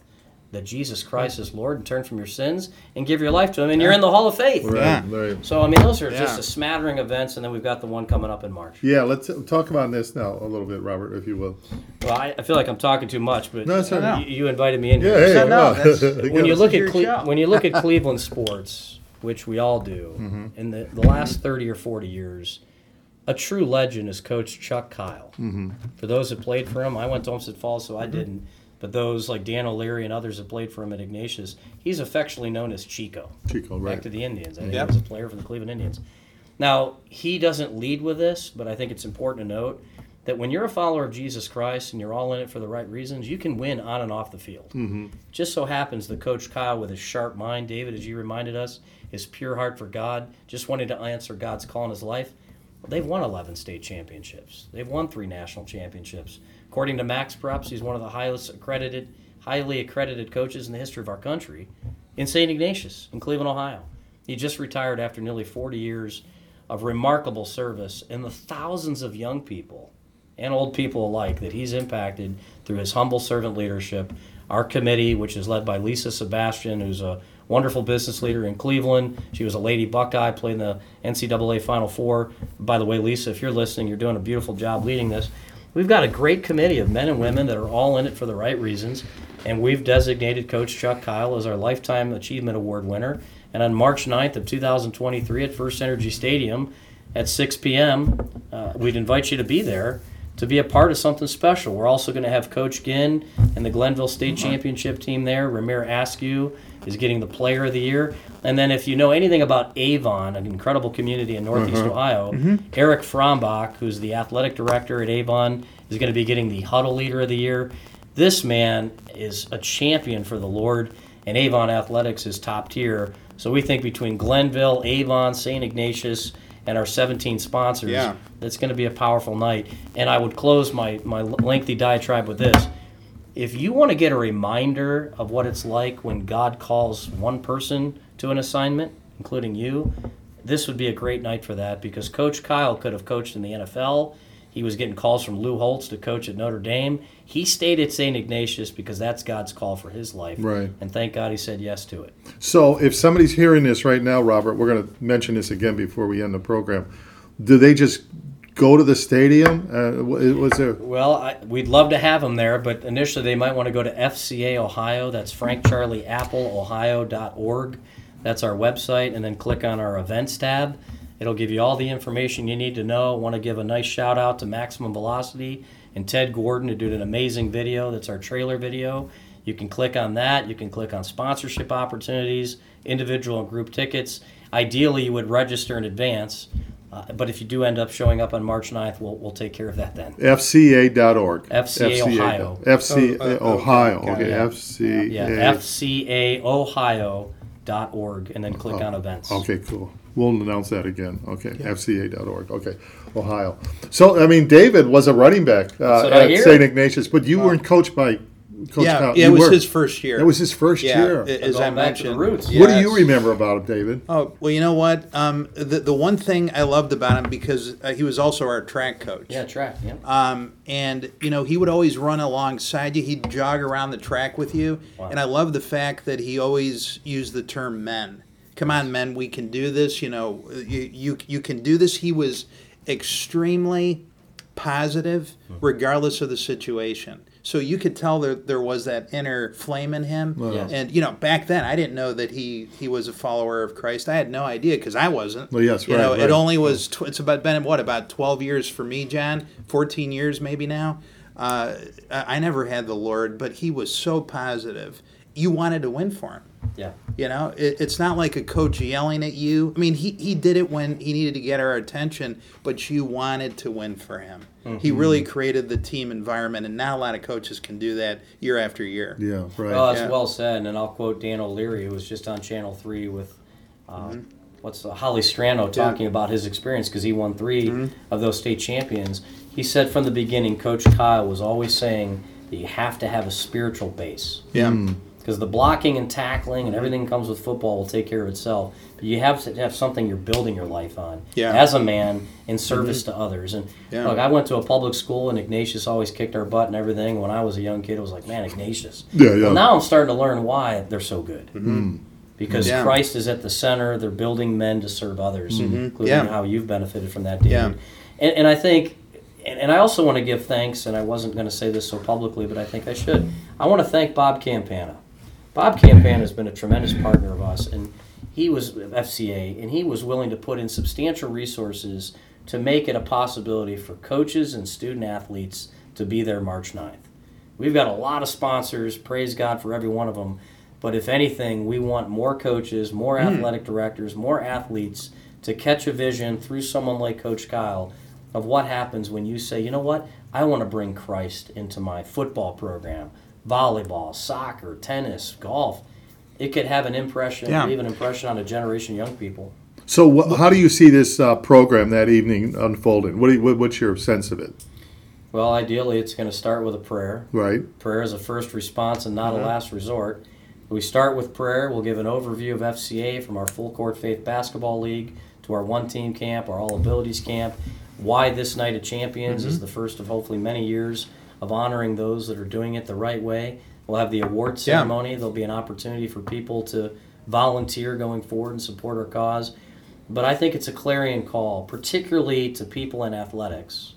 that Jesus Christ is Lord and turn from your sins and give your life to Him, and you're in the Hall of Faith. Right. Yeah. Right. So, I mean, those are just Yeah. a smattering of events, and then we've got the one coming up in March. Yeah. Let's talk about this now a little bit, Robert, if you will. Well, I, I feel like I'm talking too much, but No, it's all right. you, you invited me in Yeah. here. Hey. No, no, well, that's- you when you look at Cle- when you look at Cleveland sports, which we all do, Mm-hmm. in the, the last thirty or forty years, a true legend is Coach Chuck Kyle. Mm-hmm. For those that played for him, I went to Olmsted Falls, so I Mm-hmm. didn't. But those like Dan O'Leary and others that played for him at Ignatius, he's affectionately known as Chico. Chico, Back right. to the Indians. I think Yep. he was a player for the Cleveland Indians. Now he doesn't lead with this, but I think it's important to note that when you're a follower of Jesus Christ and you're all in it for the right reasons, you can win on and off the field. Mm-hmm. Just so happens that Coach Kyle, with his sharp mind, David, as you reminded us, his pure heart for God, just wanting to answer God's call in his life. They've won 11 state championships. They've won three national championships. According to Max Preps, he's one of the highest accredited, highly accredited coaches in the history of our country in St. Ignatius in Cleveland, Ohio. He just retired after nearly 40 years of remarkable service, and the thousands of young people and old people alike that he's impacted through his humble servant leadership. Our committee, which is led by Lisa Sebastian, who's a wonderful business leader in Cleveland. She was a Lady Buckeye, played in the NCAA Final Four. By the way, Lisa, if you're listening, you're doing a beautiful job leading this. We've got a great committee of men and women that are all in it for the right reasons, and we've designated Coach Chuck Kyle as our Lifetime Achievement Award winner. And on March 9th of 2023 at First Energy Stadium at 6 p.m., uh, we'd invite you to be there to be a part of something special. We're also going to have Coach Ginn and the Glenville State Championship team there. Ramir Askew is getting the Player of the Year. And then, if you know anything about Avon, an incredible community in Northeast uh-huh. Ohio, mm-hmm. Eric Frombach, who's the athletic director at Avon, is going to be getting the Huddle Leader of the Year. This man is a champion for the Lord, and Avon Athletics is top tier. So we think between Glenville, Avon, St. Ignatius, and our 17 sponsors, Yeah. it's going to be a powerful night. And I would close my, my lengthy diatribe with this. If you want to get a reminder of what it's like when God calls one person to an assignment, including you, this would be a great night for that because Coach Kyle could have coached in the NFL. He was getting calls from Lou Holtz to coach at Notre Dame. He stayed at St. Ignatius because that's God's call for his life. Right. And thank God he said yes to it. So if somebody's hearing this right now, Robert, we're going to mention this again before we end the program. Do they just go to the stadium? Uh, was there? Well, I, we'd love to have them there, but initially they might want to go to FCA Ohio. That's Frank Charlie Apple Ohio.org. That's our website, and then click on our events tab. It'll give you all the information you need to know. want to give a nice shout out to Maximum Velocity and Ted Gordon who did an amazing video. That's our trailer video. You can click on that. You can click on sponsorship opportunities, individual and group tickets. Ideally, you would register in advance. Uh, but if you do end up showing up on March 9th, we'll, we'll take care of that then. FCA.org. FCA Ohio. FC Oh, uh, okay, Ohio. got Okay, it. FCA. Yeah, FCAOhio.org, and then click on events. Okay, cool. We'll announce that again. Okay, FCA.org. Okay, Ohio. So, I mean, David was a running back uh, at. St. Ignatius, but you weren't coached by Coach yeah, Kyle. yeah, it was were. his first year. It was his first yeah, year. As I back to the mentioned, roots. what do you remember about him, David? Oh well, you know what? Um, the the one thing I loved about him because uh, he was also our track coach. Yeah, track. Yeah. Um, and you know he would always run alongside you. He'd jog around the track with you. Wow. And I love the fact that he always used the term "men." Come on, men, we can do this. You know, you you, you can do this. He was extremely positive, regardless of the situation. So you could tell there there was that inner flame in him. Yes. And you know, back then I didn't know that he he was a follower of Christ. I had no idea because I wasn't. Well, yes, you right, know, right. it only was. Tw- it's about been what about twelve years for me, John? Fourteen years maybe now. Uh, I I never had the Lord, but he was so positive. You wanted to win for him. Yeah. You know, it, it's not like a coach yelling at you. I mean, he, he did it when he needed to get our attention, but you wanted to win for him. He really created the team environment, and not a lot of coaches can do that year after year. Yeah, right. Oh, that's Yeah. well said. And I'll quote Dan O'Leary, who was just on Channel 3 with. Uh, What's uh, Holly Strano talking about his experience because he won 3 of those state champions. He said from the beginning, Coach Kyle was always saying that you have to have a spiritual base. Yeah. Because the blocking and tackling and everything comes with football will take care of itself. But you have to have something you're building your life on Yeah. as a man in mm-hmm. service to others. And Yeah. look, I went to a public school and Ignatius always kicked our butt and everything. When I was a young kid, it was like, man, Ignatius. Yeah, yeah. Well, now I'm starting to learn why they're so good. Mm-hmm. Mm-hmm. Because Yeah. Christ is at the center. They're building men to serve others, including Yeah. how you've benefited from that, David. Yeah. And, and I think, and, and I also want to give thanks, and I wasn't going to say this so publicly, but I think I should. I want to thank Bob Campana. Bob Campana has been a tremendous partner of us, and he was FCA, and he was willing to put in substantial resources to make it a possibility for coaches and student athletes to be there March 9th. We've got a lot of sponsors, praise God for every one of them. But if anything, we want more coaches, more hmm. athletic directors, more athletes to catch a vision through someone like Coach Kyle of what happens when you say, you know what, I want to bring Christ into my football program, volleyball, soccer, tennis, golf. It could have an impression, Yeah. leave an impression on a generation of young people. So, wh- how do you see this uh, program that evening unfolding? What, do you, what what's your sense of it? Well, ideally, it's going to start with a prayer. Right. Prayer is a first response and Mm-hmm. not a last resort. We start with prayer. We'll give an overview of FCA from our full court faith basketball league to our one team camp, our all abilities camp. Why this night of champions Mm-hmm. is the first of hopefully many years of honoring those that are doing it the right way. We'll have the award Yeah. ceremony. There'll be an opportunity for people to volunteer going forward and support our cause. But I think it's a clarion call, particularly to people in athletics,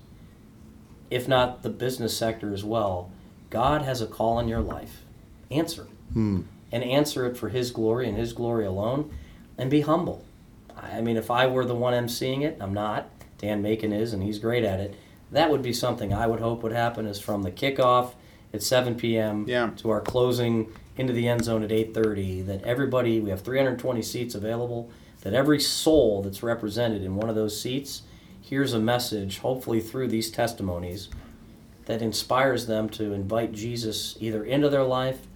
if not the business sector as well. God has a call in your life. Answer. Hmm. And answer it for His glory and His glory alone, and be humble. I mean, if I were the one emceeing it, I'm not. Dan Macon is, and he's great at it. That would be something I would hope would happen is from the kickoff at 7 p.m. Yeah. to our closing into the end zone at 8:30. That everybody, we have 320 seats available. That every soul that's represented in one of those seats hears a message, hopefully through these testimonies, that inspires them to invite Jesus either into their life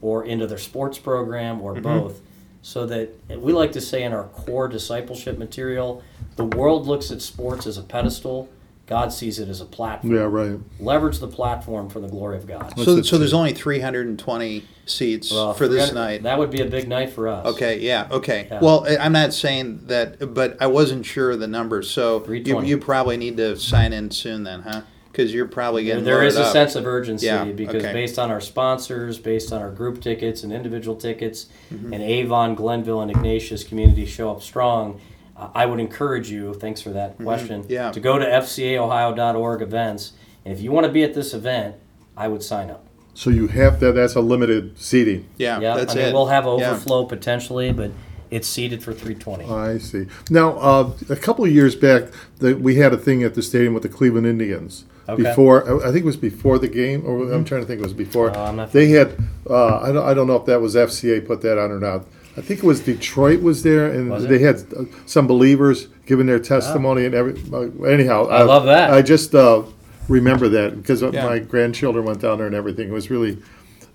or into their sports program or mm-hmm. both. So that we like to say in our core discipleship material, the world looks at sports as a pedestal, God sees it as a platform. Yeah. Right. Leverage the platform for the glory of God. So, What's so there's only 320 seats Well, for this night. That would be a big night for us. Okay, yeah, okay. Yeah. Well, I- I'm not saying that, but I wasn't sure of the numbers, so you, you probably need to sign in soon then, huh? Because you're probably There- getting there is a up. sense of urgency Yeah, because okay. based on our sponsors, based on our group tickets and individual tickets, Mm-hmm. and Avon, Glenville, and Ignatius communities show up strong, I would encourage you, thanks for that question, Mm-hmm. Yeah. to go to fcaohio.org events. And if you want to be at this event, I would sign up. So you have that. That's a limited seating. Yeah, Yeah, that's I mean, it. we'll have Yeah. overflow potentially, but it's seated for 320. I see. Now, uh, a couple of years back, the, we had a thing at the stadium with the Cleveland Indians. Okay. Before, I think it was before the game, or I'm trying to think it was before. I'm not- they had, uh, I, don't, I don't know if that was FCA put that on or not. I think it was Detroit was there, and Was it? they had uh, some believers giving their testimony and every. Uh, anyhow, I love that. I just uh, remember that because Yeah. my grandchildren went down there and everything. It was really,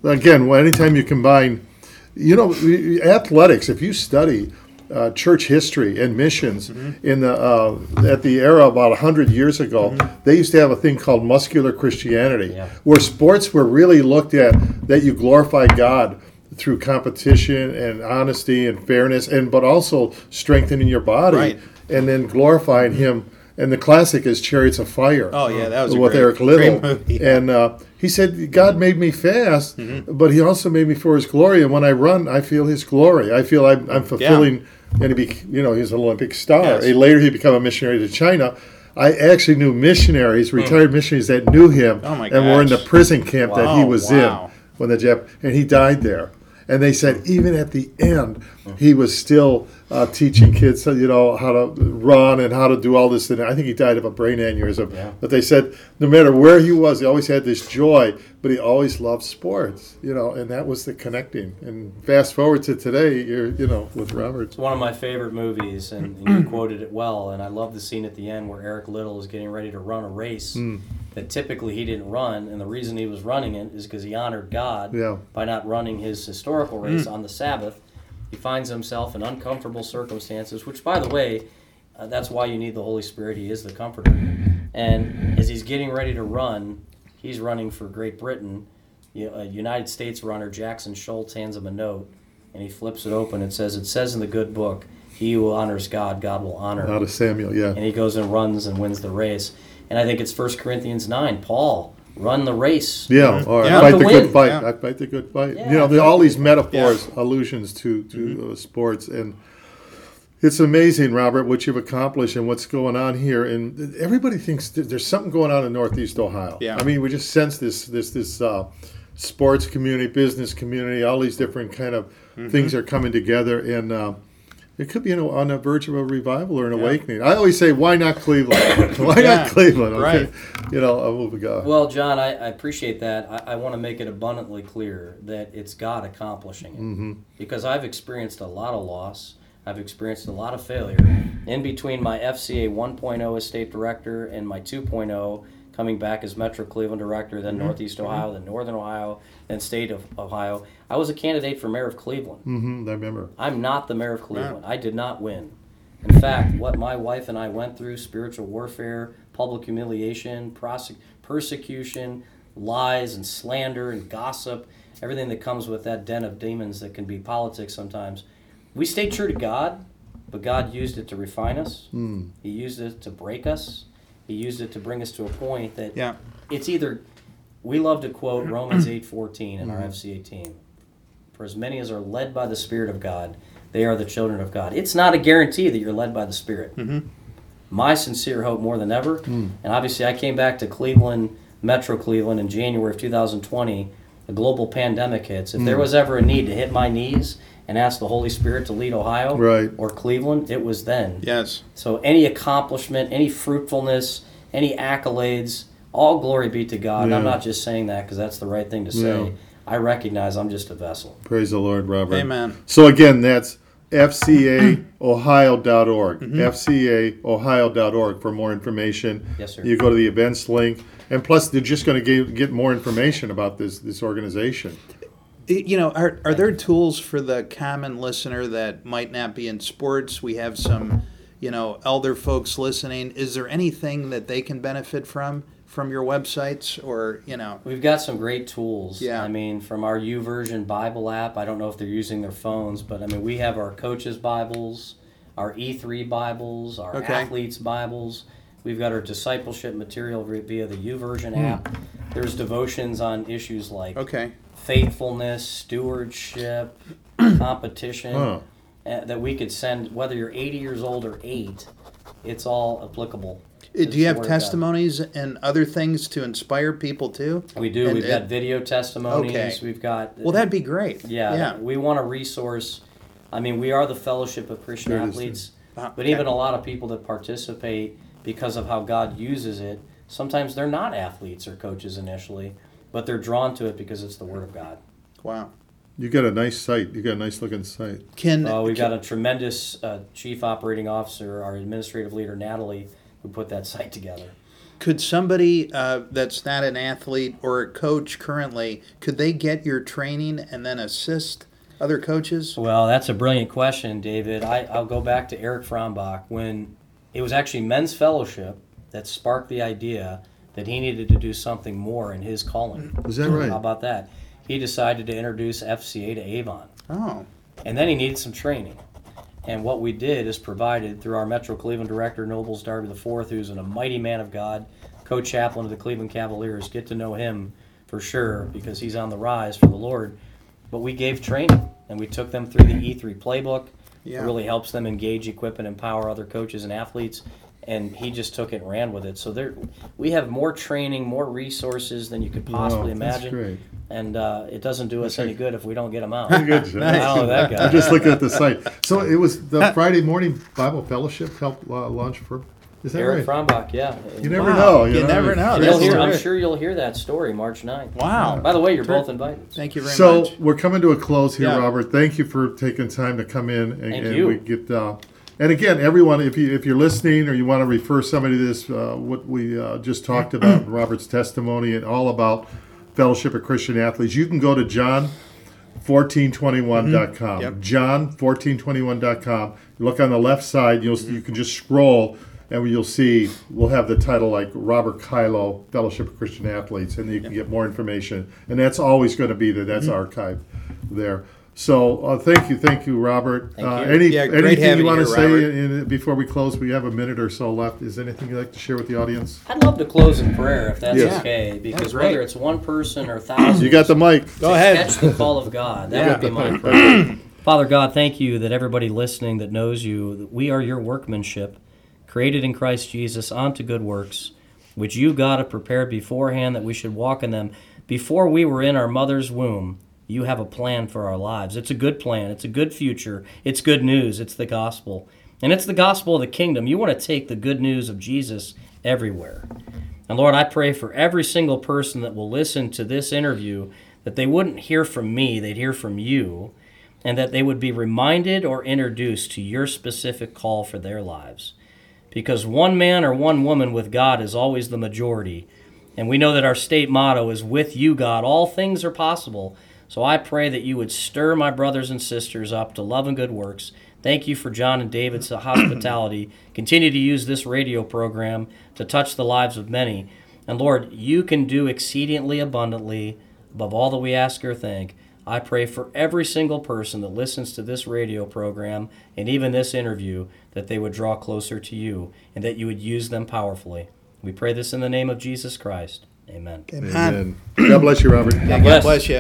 again, well, anytime you combine you know, athletics. If you study uh, church history and missions Mm-hmm. in the uh, at the era about hundred years ago, they used to have a thing called muscular Christianity, Yeah. where sports were really looked at that you glorify God through competition and honesty and fairness, and but also strengthening your body Right. and then glorifying Him. And the classic is Chariots of Fire. Oh, yeah, that was with great- Eric Liddell. great movie. And uh, he said, God made me fast, Mm-hmm. but He also made me for His glory. And when I run, I feel His glory. I feel I'm, I'm fulfilling. And he, bec you know, he's an Olympic star. Yes. And later, he became a missionary to China. I actually knew missionaries, retired missionaries that knew him, Hmm. Oh, and were in the prison camp that he was wow. in when the Jap, and he died there. And they said even at the end, he was still uh, teaching kids, you know, how to run and how to do all this. And I think he died of a brain aneurysm. Yeah. But they said no matter where he was, he always had this joy. But he always loved sports, you know, and that was the connecting. And fast forward to today, you're, you know, with Roberts. It's one of my favorite movies, and, and you quoted it well. And I love the scene at the end where Eric Liddell is getting ready to run a race Hmm. That typically he didn't run, and the reason he was running it is because he honored God Yeah. by not running his historical race on the Sabbath. He finds himself in uncomfortable circumstances, which, by the way, uh, that's why you need the Holy Spirit. He is the Comforter. And as he's getting ready to run, he's running for Great Britain. You- A United States runner, Jackson Scholz, hands him a note, and he flips it open. It says, "It says in the good book, he who honors God, God will honor." Out of Samuel, yeah. and he goes and runs and wins the race. And I think it's 1 Corinthians 9. Paul, run the race. Yeah, or Yeah. fight To the good fight. Yeah. I fight the good fight. Yeah, you know, there are all these metaphors, Yeah. allusions to to uh, sports, and it's amazing, Robert, what you've accomplished and what's going on here. And everybody thinks that there's something going on in Northeast Ohio. Yeah. I mean, we just sense this this this uh, sports community, business community, all these different kind of Mm-hmm. things are coming together, and. Uh, it could be you know, on the verge of a revival or an awakening. I always say, why not Cleveland? why Yeah, not Cleveland? Okay? right. You know, we'll go. Well, John, I, I appreciate that. I, I want to make it abundantly clear that it's God accomplishing it. Because I've experienced a lot of loss, I've experienced a lot of failure. In between my FCA 1.0 estate director and my 2.0 coming back as Metro Cleveland director, then Mm-hmm. Northeast Ohio, then Northern Ohio, then State of Ohio. I was a candidate for mayor of Cleveland. hmm I remember. I'm not the mayor of Cleveland. I did not win. In fact, what my wife and I went through spiritual warfare, public humiliation, prosec- persecution, lies and slander and gossip everything that comes with that den of demons that can be politics sometimes. We stayed true to God, but God used it to refine us. Hmm. He used it to break us. He used it to bring us to a point that Yeah. it's either we love to quote Romans 8:14 in our mm-hmm. FCA team. For as many as are led by the Spirit of God, they are the children of God. It's not a guarantee that you're led by the Spirit. Mm-hmm. My sincere hope more than ever, mm. and obviously I came back to Cleveland, Metro Cleveland in January of 2020. A global pandemic hits. If there mm. was ever a need to hit my knees and ask the Holy Spirit to lead Ohio Right. or Cleveland, it was then. Yes. So any accomplishment, any fruitfulness, any accolades, all glory be to God. And I'm not just saying that because that's the right thing to say. Yeah. I recognize I'm just a vessel. Praise the Lord, Robert. Amen. So again, that's fcaohio.org. Mm-hmm. fcaohio.org for more information. Yes, sir. You go to the events link, and plus they're just going to get more information about this this organization. You know, are, are there tools for the common listener that might not be in sports? We have some, you know, elder folks listening. Is there anything that they can benefit from from your websites or, you know? We've got some great tools. Yeah. I mean, from our YouVersion Bible app, I don't know if they're using their phones, but I mean, we have our coaches' Bibles, our E3 Bibles, our Okay. athletes' Bibles. We've got our discipleship material via the YouVersion Hmm. app. There's devotions on issues like Okay. faithfulness, stewardship, competition, Huh. uh, that we could send, whether you're 80 years old or eight, it's all applicable. Uh, Do you have Word of testimonies and other things to inspire people too? We do. And We've it- got video testimonies. Okay. We've got. Well, that'd be great. Yeah, Yeah. we want a resource. I mean, we are the Fellowship of Christian There. Athletes, Uh, but okay. even a lot of people that participate because of how God uses it, sometimes they're not athletes or coaches initially, but they're drawn to it because it's the Word of God. Wow. You got a nice site. You got a nice looking site. Can Uh, we've got a tremendous uh, chief operating officer, our administrative leader Natalie, who put that site together. Could somebody uh, that's not an athlete or a coach currently, could they get your training and then assist other coaches? Well, that's a brilliant question, David. I, I'll go back to Eric Frombach when it was actually men's fellowship that sparked the idea that he needed to do something more in his calling. Is that right? How about that? He decided to introduce FCA to Avon, Oh, and then he needed some training. And what we did is provided through our Metro Cleveland director, Nobles Darby IV, who's a mighty man of God, co-chaplain of the Cleveland Cavaliers. Get to know him for sure because he's on the rise for the Lord. But we gave training and we took them through the E3 playbook. Yeah. It really helps them engage, equip, and empower other coaches and athletes. And he just took it and ran with it. So there, we have more training, more resources than you could possibly Wow, that's imagine. great. And uh, it doesn't do us any good if we don't get them out. Very good. John. I don't know that guy. I'm just looking at the site. So it was the Friday morning Bible fellowship helped uh, launch for. Is that Eric right? Frombach, yeah. You never Wow. know. You never know. You'll hear, I'm sure you'll hear that story March 9th. wow. By the way, you're both invited. Thank you very So much. So we're coming to a close here, Yeah. Robert. Thank you for taking time to come in and, Thank and you. we get. Uh, and again, everyone, if you if you're listening or you want to refer somebody to this, uh, what we uh, just talked about, Robert's testimony, and all about Fellowship of Christian Athletes, you can go to John. 1421.com. Yep. John 1421.com. You look on the left side, you'll you can just scroll and you'll see we'll have the title like Robert Kylo Fellowship of Christian Athletes and you can get more information and that's always going to be there. That's archived there. So uh, thank you, thank you, Robert. Thank uh. Any Yeah, great anything you want to say Robert. in, before we close? We have a minute or so left. Is there anything you'd like to share with the audience? I'd love to close in prayer if that's Yes. okay, because great. whether it's one person or thousands, You got the mic. Go ahead. catch the call of God. That Yeah. would be my prayer. Father God, thank you that everybody listening that knows you, that we are your workmanship, created in Christ Jesus unto good works, which you, God, have prepared beforehand that we should walk in them. Before we were in our mother's womb, you have a plan for our lives. It's a good plan. It's a good future. It's good news. It's the gospel. And it's the gospel of the kingdom. You want to take the good news of Jesus everywhere. And Lord, I pray for every single person that will listen to this interview that they wouldn't hear from me, they'd hear from you, and that they would be reminded or introduced to your specific call for their lives. Because one man or one woman with God is always the majority, And we know that our state motto is with you, God, all things are possible. So I pray that you would stir my brothers and sisters up to love and good works. Thank you for John and David's hospitality. Continue to use this radio program to touch the lives of many. And Lord, you can do exceedingly abundantly above all that we ask or think. I pray for every single person that listens to this radio program and even this interview that they would draw closer to you and that you would use them powerfully. We pray this in the name of Jesus Christ. Amen. Amen. Amen. God bless you, Robert. God bless. bless you.